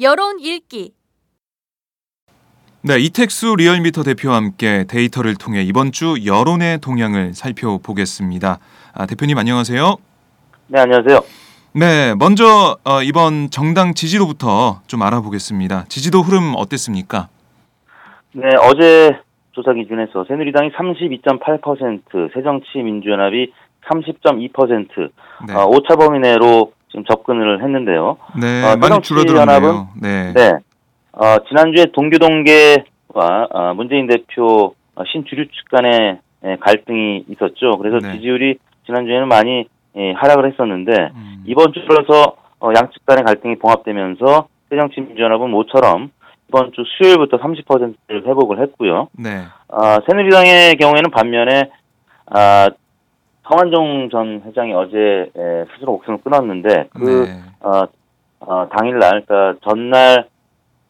여론 읽기. 네, 이택수 리얼미터 대표와 함께 데이터를 통해 이번 주 여론의 동향을 살펴보겠습니다. 아, 대표님 안녕하세요. 네, 안녕하세요. 네, 먼저 어, 이번 정당 지지도부터 좀 알아보겠습니다. 지지도 흐름 어땠습니까? 네, 어제 조사 기준에서 새누리당이 32.8%, 새정치민주연합이 30.2%, 네, 어, 오차 범위 내로 지금 접근을 했는데요. 네 어, 많이 줄어들었네요. 네, 네, 어, 지난주에 동교동계와 어, 문재인 대표 어, 신주류 측 간의 예, 갈등이 있었죠. 그래서 네. 지지율이 지난주에는 많이 예, 하락을 했었는데 음, 이번 주 들어서 어, 양측 간의 갈등이 봉합되면서 새정치민주연합은 모처럼 이번 주 수요일부터 30%를 회복을 했고요. 네, 아, 새누리당의 경우에는 반면에 아, 성한종 전 회장이 어제 에, 스스로 목숨을 끊었는데 그 네, 어, 어, 당일날 그러니까 전날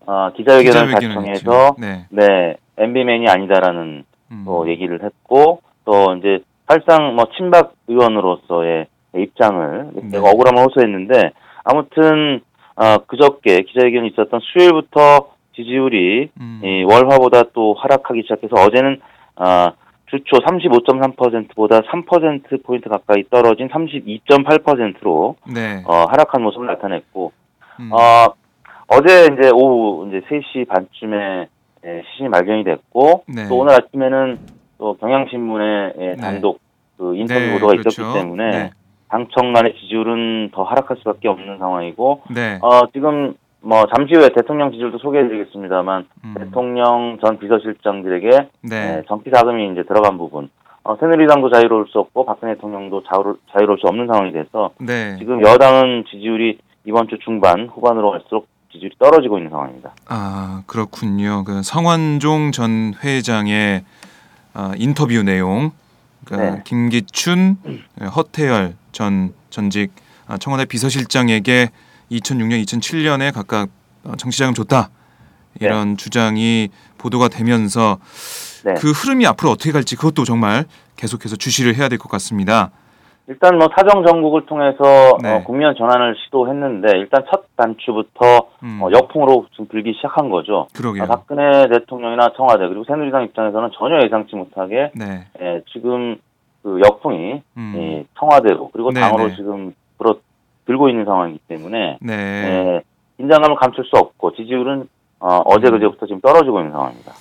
어, 기자회견을 했죠. 네, 네 MB맨이 아니다라는 음, 또 얘기를 했고 또 이제 사실상 뭐 친박 의원으로서의 입장을 네. 억울함을 호소했는데 아무튼 어, 그저께 기자회견이 있었던 수요일부터 지지율이 음, 이 월화보다 또 하락하기 시작해서 어제는 아, 주초 35.3%보다 3% 포인트 가까이 떨어진 32.8%로 네, 어, 하락한 모습을 나타냈고 음, 어, 어제 이제 오후 이제 3시 반쯤에 예, 시신이 발견이 됐고 네. 또 오늘 아침에는 또 경향신문에 예, 네. 단독 그 인터뷰 네, 보도가 그렇죠. 있었기 때문에 네, 당청 간의 지지율은 더 하락할 수밖에 없는 상황이고 네, 어, 지금 뭐 잠시 후에 대통령 지지율도 소개해드리겠습니다,만 음, 대통령 전 비서실장들에게 네, 네, 정치 자금이 이제 들어간 부분. 어, 새누리당도 자유로울 수 없고 박근혜 대통령도 자유로, 자유로울 수 없는 상황이 돼서 네. 지금 여당은 지지율이 이번 주 중반 후반으로 갈수록 지지율이 떨어지고 있는 상황입니다. 아 그렇군요. 그 성완종 전 회장의 아, 인터뷰 내용, 그러니까 네. 김기춘, 허태열 전 전직 아, 청와대 비서실장에게 2006년, 2007년에 각각 어, 정치자금 줬다 이런 주장이 보도가 되면서 네. 그 흐름이 앞으로 어떻게 갈지 그것도 정말 계속해서 주시를 해야 될 것 같습니다. 일단 뭐 사정 정국을 통해서 네. 어, 국면 전환을 시도했는데 일단 첫 단추부터 음, 어, 역풍으로 지금 불기 시작한 거죠. 그러게요. 아, 박근혜 대통령이나 청와대 그리고 새누리당 입장에서는 전혀 예상치 못하게 네, 예, 지금 그 역풍이 음, 이 청와대로 그리고 네, 당으로 네. 지금 불어 들고 있는 상황이기 때문에 네, 예, 긴장감을 감출 수 없고 지지율은 어, 어제 음. 그제부터 지금 떨어지고 있는 상황입니다.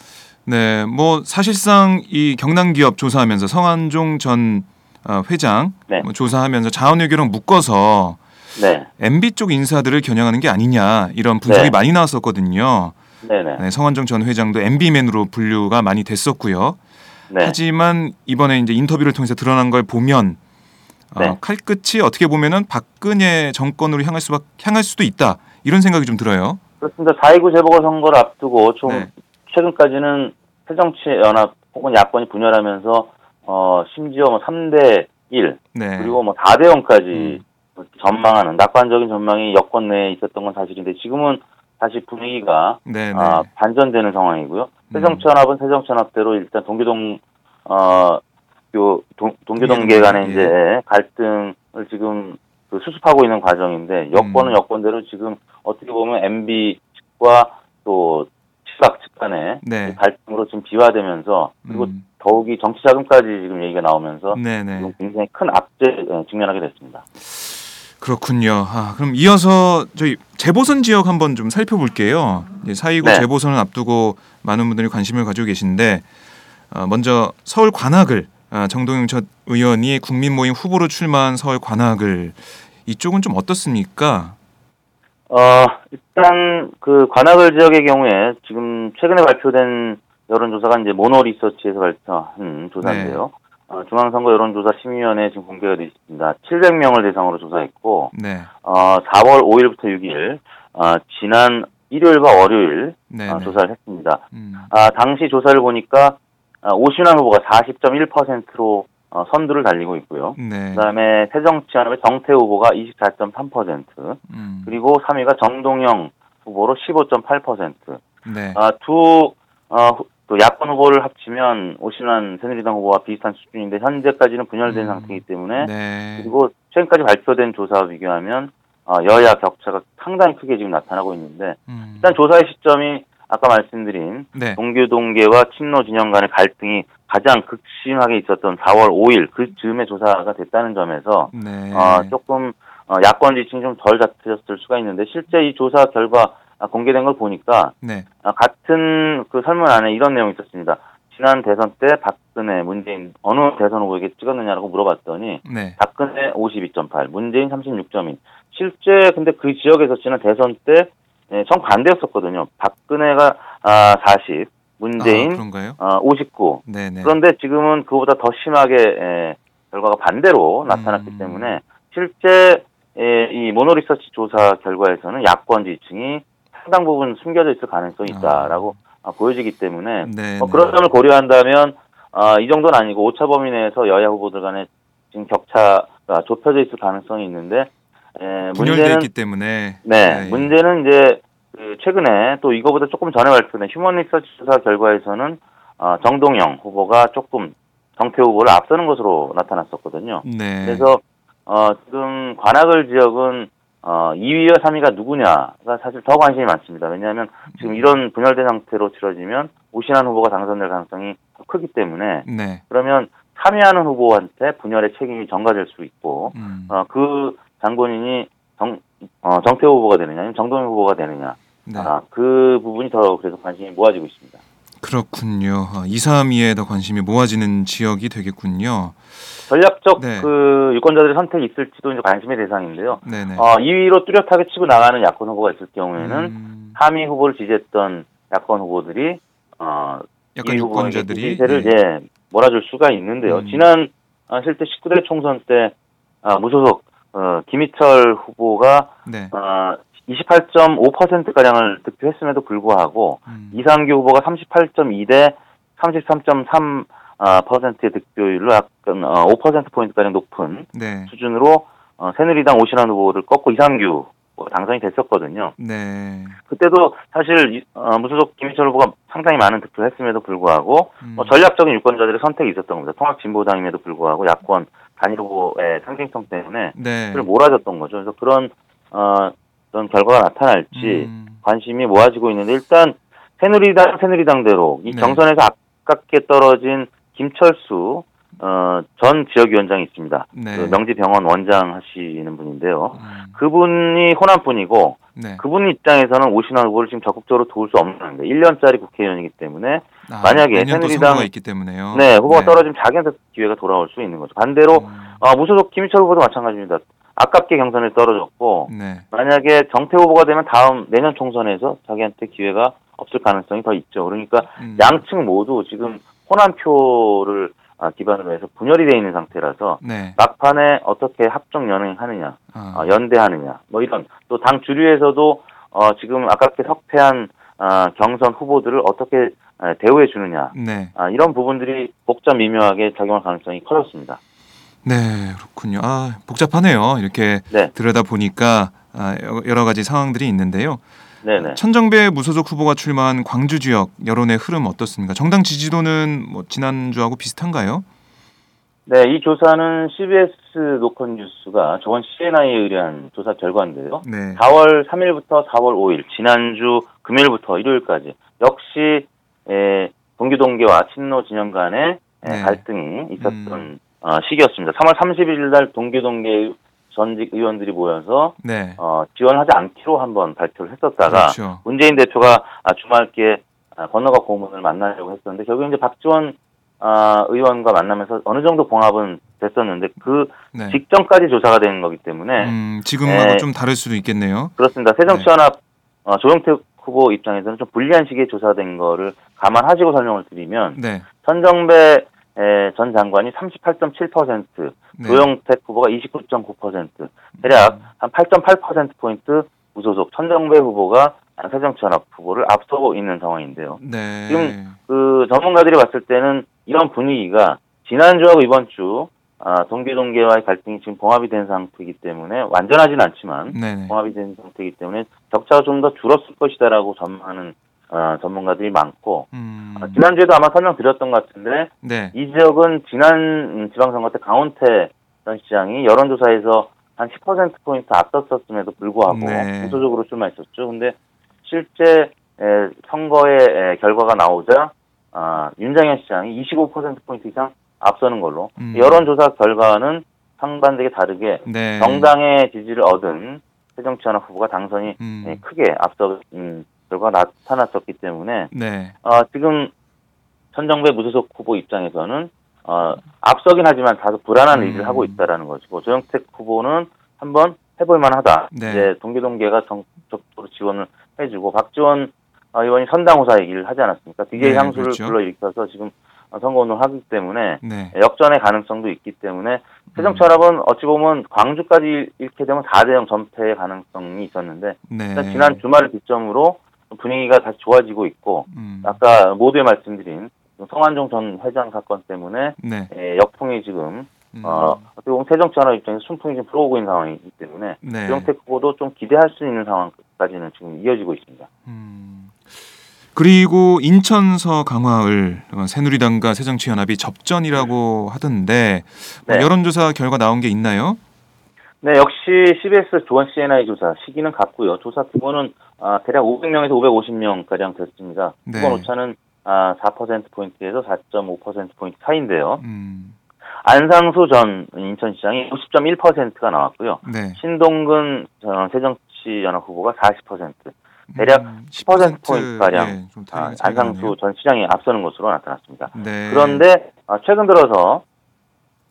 네, 뭐 사실상 이 경남 기업 조사하면서 성한종 전 어, 회장 네. 뭐 조사하면서 자원외교랑 묶어서 네, MB 쪽 인사들을 겨냥하는 게 아니냐 이런 분석이 네. 많이 나왔었거든요. 네네. 네, 성한종 전 회장도 MB맨으로 분류가 많이 됐었고요. 네. 하지만 이번에 이제 인터뷰를 통해서 드러난 걸 보면 어, 네. 칼끝이 어떻게 보면은 박근혜 정권으로 향할 수 향할 수도 있다 이런 생각이 좀 들어요. 그렇습니다. 4.29 재보궐선거를 앞두고 좀 네. 최근까지는 새정치 연합 혹은 야권이 분열하면서 어 심지어 뭐 3대 1 네. 그리고 뭐 4대 0까지 음. 전망하는 낙관적인 전망이 여권 내에 있었던 건 사실인데 지금은 다시 분위기가 네, 네. 아, 반전되는 상황이고요. 음. 새정치 연합은 새정치 연합대로 일단 동교동 어, 요 동, 동교동계 동교동계, 간의 예. 이제 갈등을 지금 그 수습하고 있는 과정인데 여권은 음. 여권대로 지금 어떻게 보면 MB 측과 또 친박 측 간의 네. 갈등으로 지금 비화되면서 그리고 음. 더욱이 정치 자금까지 지금 얘기가 나오면서 네, 네. 지금 굉장히 큰 악재 어, 직면하게 됐습니다. 그렇군요. 아, 그럼 이어서 저희 재보선 지역 한번 좀 살펴볼게요. 이제 4.29 네. 재보선을 앞두고 많은 분들이 관심을 가지고 계신데 어, 먼저 서울 관악을 아, 정동영 전 의원이 국민 모임 후보로 출마한 서울 관악을 이쪽은 좀 어떻습니까? 어, 일단 그 관악을 지역의 경우에 지금 최근에 발표된 여론조사가 이제 모노리서치에서 발표한 조사인데요. 어, 중앙선거 여론조사 심의위원회 지금 공개가 되어 있습니다. 700명을 대상으로 조사했고, 네, 어, 4월 5일부터 6일, 어, 지난 일요일과 월요일 네, 어, 네. 조사를 했습니다. 음, 아, 당시 조사를 보니까 아, 오신환 후보가 40.1%로 어, 선두를 달리고 있고요. 네, 그다음에 새정치연합의 정태 후보가 24.3%, 음, 그리고 3위가 정동영 후보로 15.8%. 네, 아, 두, 어, 후- 또 야권 후보를 합치면 오신환 새누리당 후보와 비슷한 수준인데 현재까지는 분열된 음. 상태이기 때문에 네, 그리고 최근까지 발표된 조사와 비교하면 어, 여야 격차가 상당히 크게 지금 나타나고 있는데 음, 일단 조사의 시점이 아까 말씀드린 네, 동교동계와 친노 진영 간의 갈등이 가장 극심하게 있었던 4월 5일 그 즈음에 조사가 됐다는 점에서 네, 어, 조금 어, 야권 지층이 좀 덜 잡혔을 수가 있는데 실제 이 조사 결과 아, 공개된 걸 보니까 네, 아, 같은 그 설문 안에 이런 내용이 있었습니다. 지난 대선 때 박근혜, 문재인 어느 대선 후보에게 찍었느냐라고 물어봤더니 네, 박근혜 52.8, 문재인 36.2. 실제 근데 그 지역에서 지난 대선 때 예, 정반대였었거든요. 박근혜가 아, 40, 문재인 아, 그런가요? 어, 59. 네, 네, 그런데 지금은 그보다 더 심하게 에, 결과가 반대로 나타났기 음. 때문에 실제 에, 이 모노리서치 조사 결과에서는 야권 지층이 상당 부분 숨겨져 있을 가능성이 있다라고 아, 보여지기 때문에 네, 뭐 네. 그런 점을 고려한다면 아, 이 정도는 아니고 오차 범위 내에서 여야 후보들 간에 지금 격차가 좁혀져 있을 가능성이 있는데 에, 분열돼 문제는 있기 때문에 네, 예. 문제는 이제 그 최근에 또 이거보다 조금 전에 발표된 휴먼 리서치 조사 결과에서는 어, 정동영 후보가 조금 정태 후보를 앞서는 것으로 나타났었거든요. 네, 그래서 어, 지금 관악을 지역은 어, 2위와 3위가 누구냐가 사실 더 관심이 많습니다. 왜냐하면 지금 이런 분열된 상태로 치러지면 오신환 후보가 당선될 가능성이 더 크기 때문에 네, 그러면 3위하는 후보한테 분열의 책임이 전가될 수 있고 음, 어, 그 장본인이 정, 어, 정태호 후보가 되느냐, 아니면 정동영 후보가 되느냐. 네. 아, 그 부분이 더 그래서 관심이 모아지고 있습니다. 그렇군요. 아, 2, 3위에 더 관심이 모아지는 지역이 되겠군요. 전략적 네. 그 유권자들의 선택이 있을지도 이제 관심의 대상인데요. 네네. 어, 2위로 뚜렷하게 치고 나가는 야권 후보가 있을 경우에는 음, 3위 후보를 지지했던 야권 후보들이 어, 약간 2위 후보에게 유권자들이 지지세를 예. 예, 몰아줄 수가 있는데요. 음. 지난 어, 실제 19대 총선 때 아, 무소속 어, 김희철 후보가 네. 어, 28.5%가량을 득표했음에도 불구하고 음, 이상규 후보가 38.2대 33.3 어, 퍼센트의 득표율로 약간 어, 5%포인트가량 높은 네. 수준으로 어, 새누리당 오신환 후보를 꺾고 이상규 후보가 당선이 됐었거든요. 네. 그때도 사실 이- 어, 무소속 김희철 후보가 상당히 많은 득표를 했음에도 불구하고 음, 뭐 전략적인 유권자들의 선택이 있었던 겁니다. 통합진보당임에도 불구하고 야권 단일 후보의 상징성 때문에 네. 그걸 몰아줬던 거죠. 그래서 그런 어, 그런 결과가 나타날지 음, 관심이 모아지고 있는데 일단 새누리당 새누리당대로 이 네. 경선에서 아깝게 떨어진 김철수 어, 전 지역위원장이 있습니다. 네. 그 명지병원 원장 하시는 분인데요. 음, 그분이 호남 분이고 네. 그분 입장에서는 오신환 후보를 지금 적극적으로 도울 수 없는 겁니다. 1년짜리 국회의원이기 때문에 아, 만약에 새누리당- 있기 때문에요. 네 후보가 떨어지면 자기한테 기회가 돌아올 수 있는 거죠. 반대로 음, 어, 무소속 김희철 후보도 마찬가지입니다. 아깝게 경선에 떨어졌고 네. 만약에 정태 후보가 되면 다음 내년 총선에서 자기한테 기회가 없을 가능성이 더 있죠. 그러니까 음, 양측 모두 지금 호남 표를 아, 기반으로 해서 분열이 돼 있는 상태라서 네. 막판에 어떻게 합종 연행하느냐, 아, 어, 연대하느냐, 뭐 이런 또 당 주류에서도 어, 지금 아깝게 석패한 어, 경선 후보들을 어떻게 에, 대우해 주느냐, 네. 아, 이런 부분들이 복잡 미묘하게 작용할 가능성이 커졌습니다. 네, 그렇군요. 아, 복잡하네요. 이렇게 네. 들여다 보니까 아, 여- 여러 가지 상황들이 있는데요. 네네. 천정배 무소속 후보가 출마한 광주 지역 여론의 흐름 어떻습니까? 정당 지지도는 뭐 지난주하고 비슷한가요? 네, 이 조사는 CBS 노컷 뉴스가 조원 CNI에 의뢰한 조사 결과인데요. 네. 4월 3일부터 4월 5일, 지난주 금요일부터 일요일까지 역시 에, 동기동계와 친노 진영 간의 에, 네. 갈등이 있었던 음. 어, 시기였습니다. 3월 30일 날 동기동계 전직 의원들이 모여서 네. 어, 지원하지 않기로 한번 발표를 했었다가 그렇죠. 문재인 대표가 아, 주말께 아, 건너가 고문을 만나려고 했었는데 결국 이제 박지원 아, 의원과 만나면서 어느 정도 봉합은 됐었는데 그 네. 직전까지 조사가 되는 거기 때문에 음, 지금하고 네. 좀 다를 수도 있겠네요. 그렇습니다. 새정치연합 어, 조영택 후보 입장에서는 좀 불리한 시기에 조사된 거를 감안하시고 설명을 드리면 네. 천정배 에, 전 장관이 38.7%, 네. 조영택 후보가 29.9%, 대략 한 8.8% 포인트 무소속 천정배 후보가 새정치연합 후보를 앞서고 있는 상황인데요. 네. 지금 그 전문가들이 봤을 때는 이런 분위기가 지난주하고 이번 주 아, 동기동계와의 갈등이 지금 봉합이 된 상태이기 때문에 완전하진 않지만 네네. 봉합이 된 상태이기 때문에 격차가 좀 더 줄었을 것이다라고 전망하는 어, 전문가들이 많고 음, 아, 지난주에도 아마 설명드렸던 것 같은데 네. 이 지역은 지난 음, 지방선거 때 강원태 전 시장이 여론조사에서 한 10%포인트 앞섰었음에도 불구하고 네. 우소적으로 출마했었죠. 근데 실제 에, 선거의 에, 결과가 나오자 아, 윤장현 시장이 25%포인트 이상 앞서는 걸로 음. 여론조사 결과는 상반되게 다르게 네. 정당의 지지를 얻은 새정치연합 후보가 당선이 음. 예, 크게 앞서 음, 결과가 나타났었기 때문에 네. 어, 지금 천정배 무소속 후보 입장에서는 어, 앞서긴 하지만 다소 불안한 음. 의지를 하고 있다라는 것이고 조영택 후보는 한번 해볼 만하다. 네. 이제 동기동계가 적극적으로 지원을 해주고 박지원 어, 의원이 선당후사 얘기를 하지 않았습니까? DJ 네, 향수를 그렇죠. 불러일으켜서 지금 어, 선거운동을 하기 때문에 네. 역전의 가능성도 있기 때문에 새정치연합은 어찌 보면 광주까지 잃게 되면 4대0 전패의 가능성이 있었는데 네. 지난 주말을 기점으로 분위기가 다시 좋아지고 있고 음. 아까 모두에 말씀드린 성한종 전 회장 사건 때문에 네. 에, 역풍이 지금 음. 어, 어떻게 보면 새정치연합 입장에서 순풍이 지금 불어오고 있는 상황이기 때문에 네. 조영택 후보도 좀 기대할 수 있는 상황까지는 지금 이어지고 있습니다. 음. 그리고 인천서 강화을 어, 새누리당과 새정치연합이 접전이라고 하던데 뭐 네. 여론조사 결과 나온 게 있나요? 네, 역시 CBS 조원 CNI 조사 시기는 같고요. 조사 규모는 아, 대략 500명에서 550명 가량 됐습니다. 네. 후보 오차는 아, 4% 포인트에서 4.5% 포인트 차인데요. 음. 안상수 전 인천시장이 50.1%가 나왔고요. 네. 신동근 전 새정치연합 후보가 40%, 대략 음, 10% 포인트 가량 예, 좀 아, 안상수. 전 시장이 앞서는 것으로 나타났습니다. 네. 그런데 아, 최근 들어서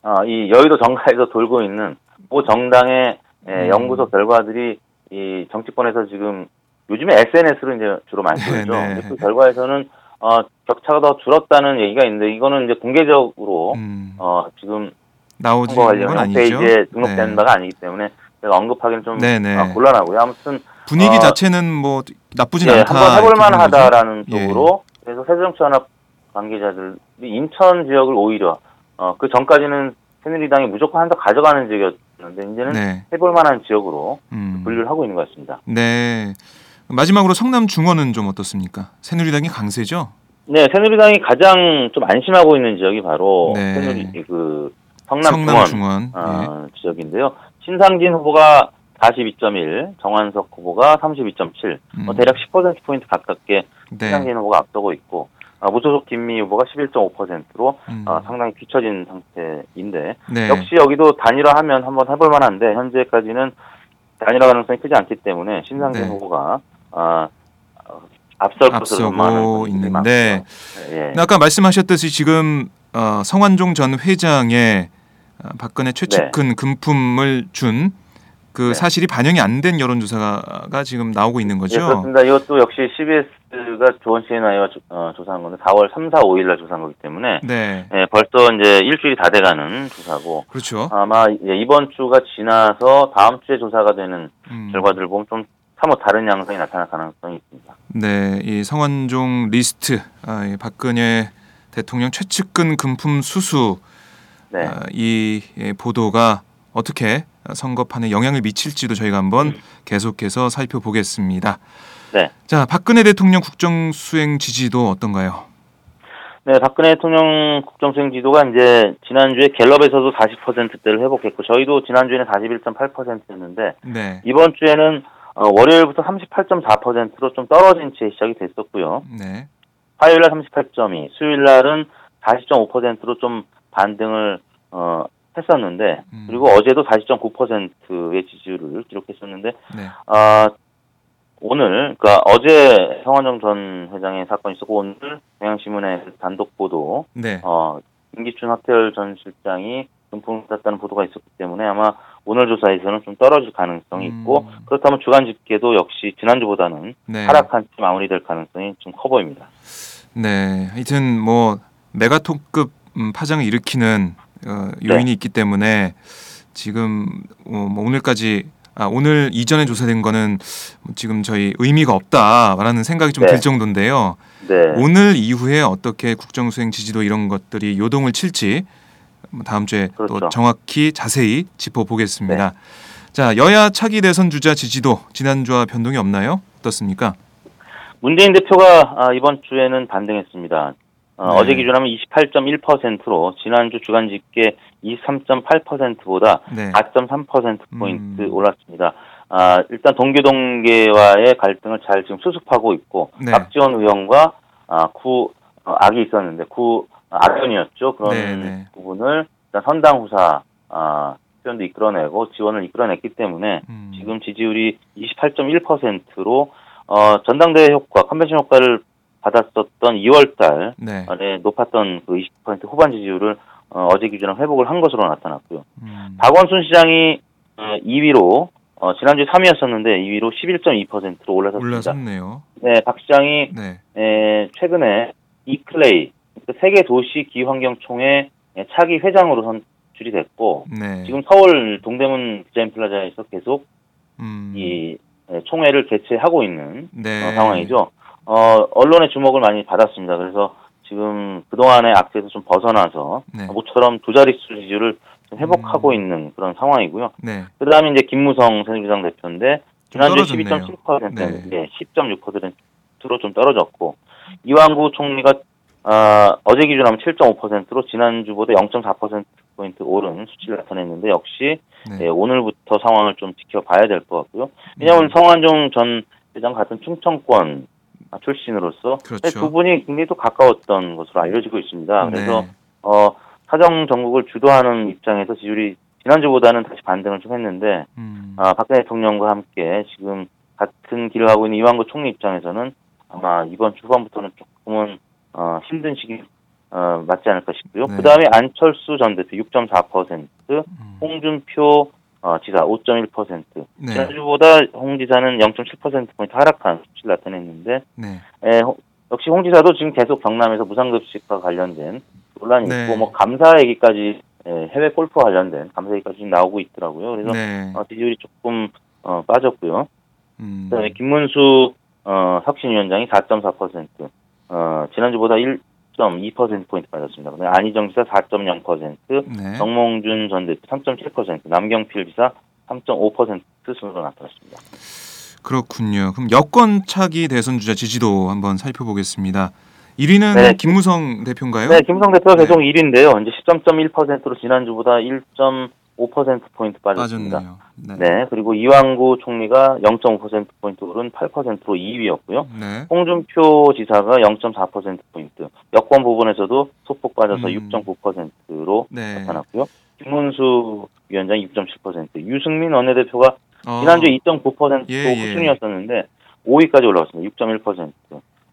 아, 이 여의도 정가에서 돌고 있는 모 정당의 에, 음. 연구소 결과들이 이 정치권에서 지금 요즘에 SNS로 이제 주로 많이 네, 보이죠. 네. 그 결과에서는 어, 격차가 더 줄었다는 얘기가 있는데 이거는 이제 공개적으로 음, 어, 지금 나오지 건 아니죠. 홈페이지에 등록된 네. 바가 아니기 때문에 제가 언급하기는 좀 네, 네. 아, 곤란하고요. 아무튼 분위기 어, 자체는 뭐 나쁘진 예, 않다. 한번 해볼 이렇게 보는 거죠. 만하다라는 예. 쪽으로 그래서 새정치연합 관계자들이 인천 지역을 오히려 어, 그 전까지는 새누리당이 무조건 한다 가져가는 지역이었는데 이제는 네. 해볼 만한 지역으로 음. 분류를 하고 있는 것 같습니다. 네. 마지막으로 성남 중원은 좀 어떻습니까? 새누리당이 강세죠? 네, 새누리당이 가장 좀 안심하고 있는 지역이 바로 네. 새누리 그 성남, 성남 중원 중원. 예. 어, 지역인데요. 신상진 후보가 42.1, 정환석 후보가 32.7, 음. 뭐 대략 10% 포인트 가깝게 네. 신상진 후보가 앞서고 있고 어, 무소속 김미 후보가 11.5%로 음. 어, 상당히 뒤처진 상태인데 네. 역시 여기도 단일화하면 한번 해볼 만한데 현재까지는 단일화 가능성이 크지 않기 때문에 신상진 네. 후보가 어, 어, 앞설 앞서고 있는데 많고요. 예. 아까 말씀하셨듯이 지금 어, 성완종 전 회장의 어, 박근혜 최측근 금품을 준 그 네. 사실이 반영이 안 된 여론조사가 지금 나오고 있는 예, 거죠. 그렇습니다. 이것도 역시 CBS가 조원 CNI와 어, 조사한 건데 4월 3, 4, 5일 날 조사한 거기 때문에 네, 예, 벌써 이제 일주일이 다 돼가는 조사고 그렇죠. 아마 예, 이번 주가 지나서 다음 주에 조사가 되는 음. 결과들을 보면 좀 사뭇 다른 양상이 나타날 가능성이 있습니다. 네, 이 성완종 리스트, 아, 이 박근혜 대통령 최측근 금품 수수 네. 아, 이 예, 보도가 어떻게 선거판에 영향을 미칠지도 저희가 한번 계속해서 살펴보겠습니다. 네. 자, 박근혜 대통령 국정 수행 지지도 어떤가요? 네, 박근혜 대통령 국정 수행 지도가 이제 지난주에 갤럽에서도 40%대를 회복했고 저희도 지난주에는 41.8%였는데 네, 이번 주에는 어, 월요일부터 38.4%로 좀 떨어진 채 시작이 됐었고요. 네, 화요일 날 38.2, 수요일 날은 40.5%로 좀 반등을 어, 했었는데 음. 그리고 어제도 40.9%의 지지율을 기록했었는데 네, 아 오늘 그러니까 어제 성완종 전 회장의 사건이 있었고 오늘 경향신문의 단독 보도 네, 어 임기춘 하태열 전 실장이 금품을 땄다는 보도가 있었기 때문에 아마 오늘 조사에서는 좀 떨어질 가능성이 있고 음. 그렇다면 주간 집계도 역시 지난주보다는 네. 하락한 채 마무리될 가능성이 좀 커 보입니다. 네. 하여튼 뭐 메가톤급 음, 파장을 일으키는 어, 네. 요인이 있기 때문에 지금 어, 뭐 오늘까지 아, 오늘 이전에 조사된 거는 지금 저희 의미가 없다라는 생각이 좀 네. 들 정도인데요. 네. 오늘 이후에 어떻게 국정수행 지지도 이런 것들이 요동을 칠지 뭐 다음 주에 또 그렇죠. 정확히 자세히 짚어보겠습니다. 자 여야 차기 대선 주자 지지도 지난주와 변동이 없나요? 어떻습니까? 문재인 대표가 아, 이번 주에는 반등했습니다. 어, 네. 어제 기준하면 28.1%로 지난주 주간 집계 23.8%보다 네. 4.3% 포인트 음. 올랐습니다. 아, 일단 동교 동계와의 갈등을 잘 지금 수습하고 있고 네. 박지원 의원과 아, 구 어, 악이 있었는데 구 악연이었죠. 그런 네, 네. 부분을 일단 선당 후사 아, 표현도 이끌어내고 지원을 이끌어냈기 때문에 음. 지금 지지율이 28.1%로 어, 전당대회 효과, 컨벤션 효과를 받았었던 2월달 네. 에 높았던 그 20% 후반 지지율을 어, 어제 기준으로 회복을 한 것으로 나타났고요. 음. 박원순 시장이 어, 2위로 어, 지난주에 3위였었는데 2위로 11.2%로 올라섰습니다. 올라섰네요. 네, 박 시장이 네. 에, 최근에 이클레이 그 세계 도시 기후환경총회 차기 회장으로 선출이 됐고 네. 지금 서울 동대문 디자인 플라자에서 계속 음. 이 에, 총회를 개최하고 있는 네. 어, 상황이죠. 어, 언론의 주목을 많이 받았습니다. 그래서 지금 그동안의 악재에서 좀 벗어나서 네. 모처럼 두 자릿수 지지율을 좀 회복하고 음. 있는 그런 상황이고요. 네. 그 다음에 이제 김무성 새누리당 대표인데 좀 지난주에 떨어졌네요. 12.7%, 네. 네. 10.6%로 좀 떨어졌고 이완구 총리가 아, 어제 기준하면 7.5%로 지난주보다 0.4%포인트 오른 수치를 나타냈는데 역시 네. 네, 오늘부터 상황을 좀 지켜봐야 될 것 같고요. 왜냐하면 음. 성완종 전 회장 같은 충청권 출신으로서 그렇죠. 두 분이 굉장히 또 가까웠던 것으로 알려지고 있습니다. 그래서 네. 어, 사정 전국을 주도하는 입장에서 지지율이 지난주보다는 다시 반등을 좀 했는데 음. 아, 박근혜 대통령과 함께 지금 같은 길을 가고 있는 이완구 총리 입장에서는 아마 이번 주 후반부터는 조금은 어, 힘든 시기 어, 맞지 않을까 싶고요. 네. 그 다음에 안철수 전 대표 6.4%, 음. 홍준표 어, 지사 5.1%, 네. 지난주보다 홍 지사는 0.7%포인트 하락한 수치를 나타냈는데 네. 에, 호- 역시 홍 지사도 지금 계속 경남에서 무상급식과 관련된 논란이 네. 있고 뭐 감사 얘기까지 에, 해외 골프와 관련된 감사 얘기까지 지금 나오고 있더라고요. 그래서 네. 어, 지지율이 조금 어, 빠졌고요. 음. 그다음에 김문수 어, 혁신위원장이 4.4%, 어, 지난주보다 1.2% 포인트 빠졌습니다. 그다음에 안희정 지사 4.0%, 네. 정몽준 전 대표 3.7%, 남경필 지사 3.5% 순으로 나타났습니다. 그렇군요. 그럼 여권 차기 대선 주자 지지도 한번 살펴보겠습니다. 1위는 네. 김무성 대표인가요? 네, 김성 대표가 네. 계속 1위인데요. 이제 13.1%로 지난주보다 5%포인트 빠졌습니다. 빠졌네요. 네. 네, 그리고 이왕구 총리가 0.5%포인트 오른 8%로 2위였고요. 네. 홍준표 지사가 0.4%포인트, 여권 부분에서도 소폭 빠져서 음. 6.9%로 네. 나타났고요. 김문수 위원장이 6.7%, 유승민 원내대표가 어, 지난주에 2.9% 예, 예. 수준이었었는데 5위까지 올라왔습니다. 6.1%.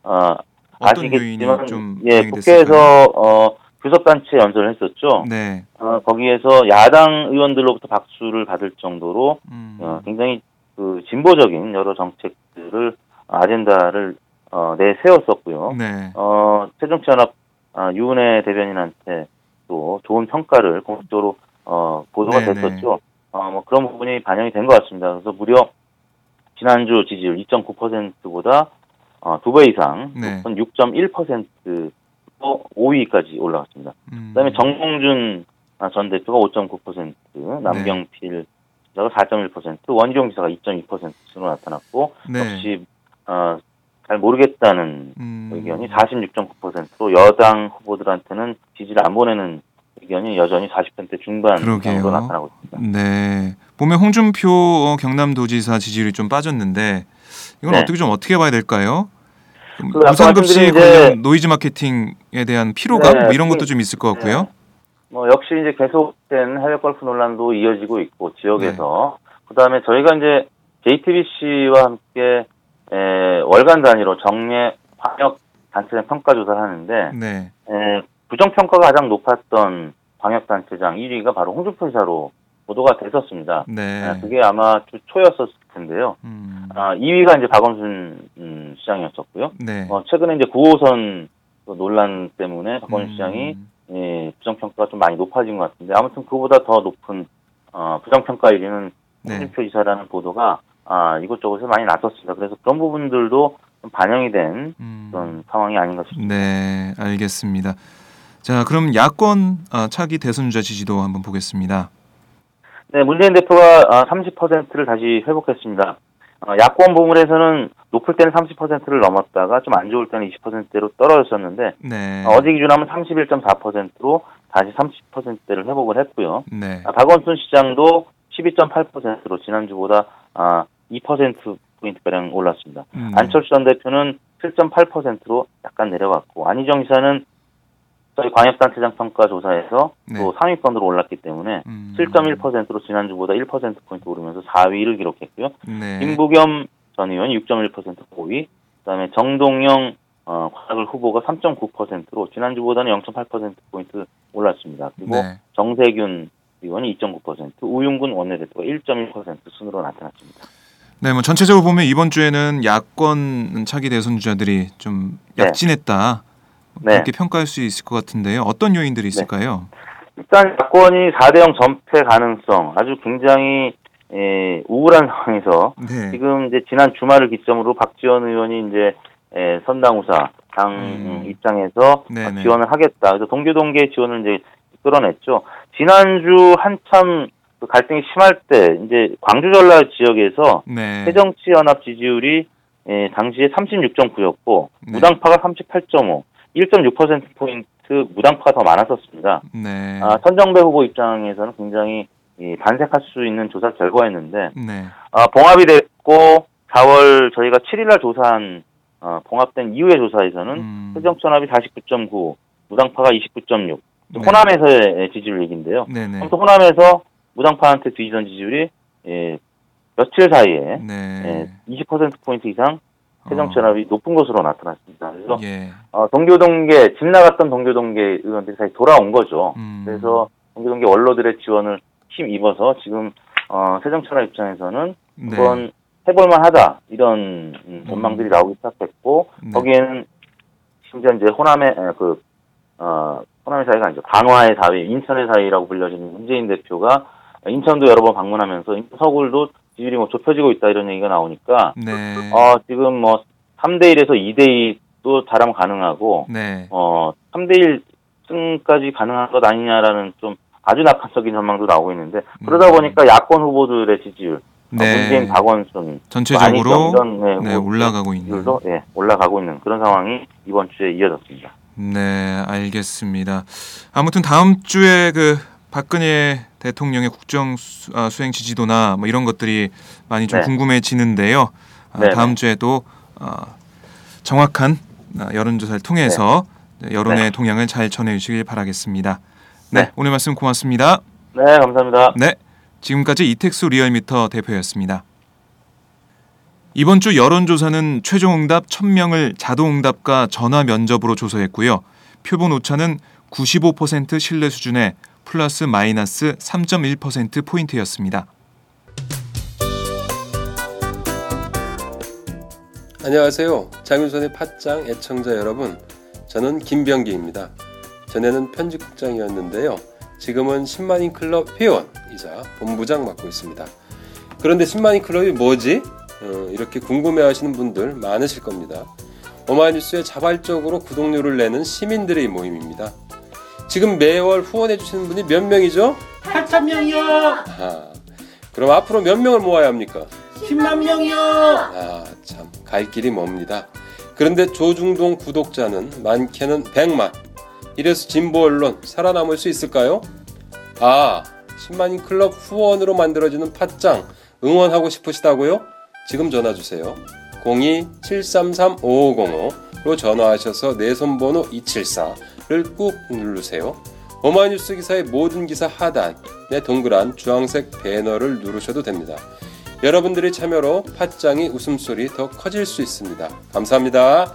아, 아시겠지만 예, 됐을까요? 국회에서 어, 교섭단체 연설을 했었죠. 네. 어, 거기에서 야당 의원들로부터 박수를 받을 정도로 음. 어, 굉장히 그 진보적인 여러 정책들을 아젠다를 어, 내세웠었고요. 네. 어, 새정치연합 아, 유은혜 대변인한테 또 좋은 평가를 공식적으로 어, 보도가 네네. 됐었죠. 어, 뭐 그런 부분이 반영이 된 것 같습니다. 그래서 무려 지난주 지지율 2.9%보다 어, 두 배 이상, 네. 높은 6.1%로 5위까지 올라갔습니다. 음. 그다음에 정몽준 아, 전 대표가 5.9%, 남경필 지사가 4.1%, 원희룡 지사가 2.2%로 나타났고 네. 역시 어, 잘 모르겠다는 음. 의견이 46.9%로 여당 후보들한테는 지지를 안 보내는 의견이 여전히 40% 중반 그러게요. 정도 나타나고 있습니다. 네. 보면 홍준표 어, 경남도지사 지지율이 좀 빠졌는데 이건 네. 어떻게 좀 어떻게 봐야 될까요? 좀그 무상급식 말씀드린 이제- 관련 노이즈 마케팅에 대한 피로감 네, 뭐 이런 것도 그- 좀 있을 것 같고요. 뭐 역시 이제 계속된 해외 골프 논란도 이어지고 있고 지역에서 네. 그다음에 저희가 이제 JTBC와 함께 에, 월간 단위로 정례 광역 단체장 평가 조사를 하는데 네. 에, 부정 평가가 가장 높았던 방역 단체장 1위가 바로 홍준표 지사로 보도가 됐었습니다. 네. 아, 그게 아마 주 초였었을 텐데요. 음. 아, 2위가 이제 박원순 음, 시장이었었고요. 네. 어, 최근에 이제 9호선 그 논란 때문에 박원순 음. 시장이 예, 부정평가가 좀 많이 높아진 것 같은데 아무튼 그보다 더 높은 어, 부정평가 1위는 네. 홍준표 지사라는 보도가 아, 이곳저곳에 많이 났었습니다. 그래서 그런 부분들도 좀 반영이 된 음. 그런 상황이 아닌가 싶습니다. 네, 알겠습니다. 자, 그럼 야권 아, 차기 대선 주자 지지도 한번 보겠습니다. 네, 문재인 대표가 아, 30%를 다시 회복했습니다. 어, 야권 부문에서는 높을 때는 30%를 넘었다가 좀 안 좋을 때는 20%대로 떨어졌었는데 네. 어, 어제 기준하면 31.4%로 다시 30%대를 회복을 했고요. 네. 아, 박원순 시장도 12.8%로 지난주보다 아, 2% 포인트 가량 올랐습니다. 음. 안철수 전 대표는 7.8%로 약간 내려갔고 안희정 지사는 저희 광역단체장 평가 조사에서 네. 또 상위권으로 올랐기 때문에 음. 7.1%로 지난주보다 1% 포인트 오르면서 4위를 기록했고요. 네. 김부겸 전 의원이 6.1% 5위, 그다음에 정동영 어, 과학을 후보가 3.9%로 지난주보다는 0.8% 포인트 올랐습니다. 그리고 네. 정세균 의원이 2.9%, 우윤근 원내대표가 1.1% 순으로 나타났습니다. 네, 뭐 전체적으로 보면 이번 주에는 야권 차기 대선 주자들이 좀 네. 약진했다. 네. 그렇게 평가할 수 있을 것 같은데요. 어떤 요인들이 있을까요? 일단 야권이 4대0 전패 가능성 아주 굉장히 에, 우울한 상황에서 네. 지금 이제 지난 주말을 기점으로 박지원 의원이 이제 에, 선당우사 당 음. 입장에서 네네. 지원을 하겠다. 그래서 동교동계 지원을 이제 끌어냈죠. 지난주 한참 그 갈등이 심할 때 이제 광주 전라 지역에서 네. 새정치 연합 지지율이 에, 당시에 36.9였고 네. 무당파가 38.5, 1.6% 포인트 무당파가 더 많았었습니다. 네. 아, 선정배 후보 입장에서는 굉장히 이, 반색할 수 있는 조사 결과였는데 네. 아, 봉합이 됐고 4월 저희가 7일날 조사한 어, 봉합된 이후의 조사에서는 음. 새정치연합이 49.9, 무당파가 29.6. 네. 호남에서의 지지율 얘기인데요. 네네. 아무튼 호남에서 무당파한테 뒤지던 지지율이 예, 며칠 사이에 네. 예, 20%포인트 이상 새정치연합이 높은 것으로 나타났습니다. 그래서 예. 어, 동교동계, 집 나갔던 동교동계 의원들이 다시 돌아온 거죠. 음. 그래서 동교동계 원로들의 지원을 힘 입어서 지금 어, 새정치연합 입장에서는 네. 한번 해볼만하다 이런 음, 전망들이 나오기 시작했고 네. 거기에는 심지어 이제 호남의 에, 그 어, 호남의 사이가 아니죠 강화의 사위, 인천의 사위라고 불려지는 문재인 대표가 인천도 여러 번 방문하면서 서울도 지지율이 뭐 좁혀지고 있다 이런 얘기가 나오니까 네. 어, 지금 뭐 3대 1에서 2대 2도 잘하면 가능하고 네. 어, 3대 1 승까지 가능한 것 아니냐라는 좀 아주 낙관적인 전망도 나오고 있는데 그러다 음. 보니까 야권 후보들의 지지율 어, 네. 문재인, 박원순, 전체적으로 이런 네, 올라가고 있는. 예, 올라가고 있는 그런 상황이 이번 주에 이어졌습니다. 네, 알겠습니다. 아무튼 다음 주에 그 박근혜 대통령의 국정 수, 아, 수행 지지도나 뭐 이런 것들이 많이 좀 네. 궁금해지는데요. 아, 네, 다음 네. 주에도 아, 정확한 아, 여론조사를 통해서 네, 여론의 네. 동향을 잘 전해주시길 바라겠습니다. 네, 네. 오늘 말씀 고맙습니다. 네, 감사합니다. 네, 지금까지 이택수 리얼미터 대표였습니다. 이번 주 여론조사는 최종응답 1000명을 자동응답과 전화 면접으로 조사했고요. 표본 오차는 95% 신뢰 수준의 플러스 마이너스 3.1% 포인트였습니다. 안녕하세요. 장윤선의 팟짱 애청자 여러분. 저는 김병기입니다. 전에는 편집국장이었는데요. 지금은 10만인 클럽 회원이자 본부장 맡고 있습니다. 그런데 10만인 클럽이 뭐지? 어, 이렇게 궁금해 하시는 분들 많으실 겁니다. 오마이뉴스에 자발적으로 구독료를 내는 시민들의 모임입니다. 지금 매월 후원해 주시는 분이 몇 명이죠? 8천 명이요. 아, 그럼 앞으로 몇 명을 모아야 합니까? 10만 명이요. 아, 참, 갈 길이 멉니다. 그런데 조중동 구독자는 많게는 100만. 이래서 진보 언론 살아남을 수 있을까요? 아, 10만인 클럽 후원으로 만들어지는 팟짱 응원하고 싶으시다고요? 지금 전화 주세요. 02-733-5505로 전화하셔서 내 손번호 274 를꾹 누르세요. 오마이뉴스 기사의 모든 기사 하단에 동그란 주황색 배너를 누르셔도 됩니다. 여러분들의 참여로 팟짱이 웃음소리 더 커질 수 있습니다. 감사합니다.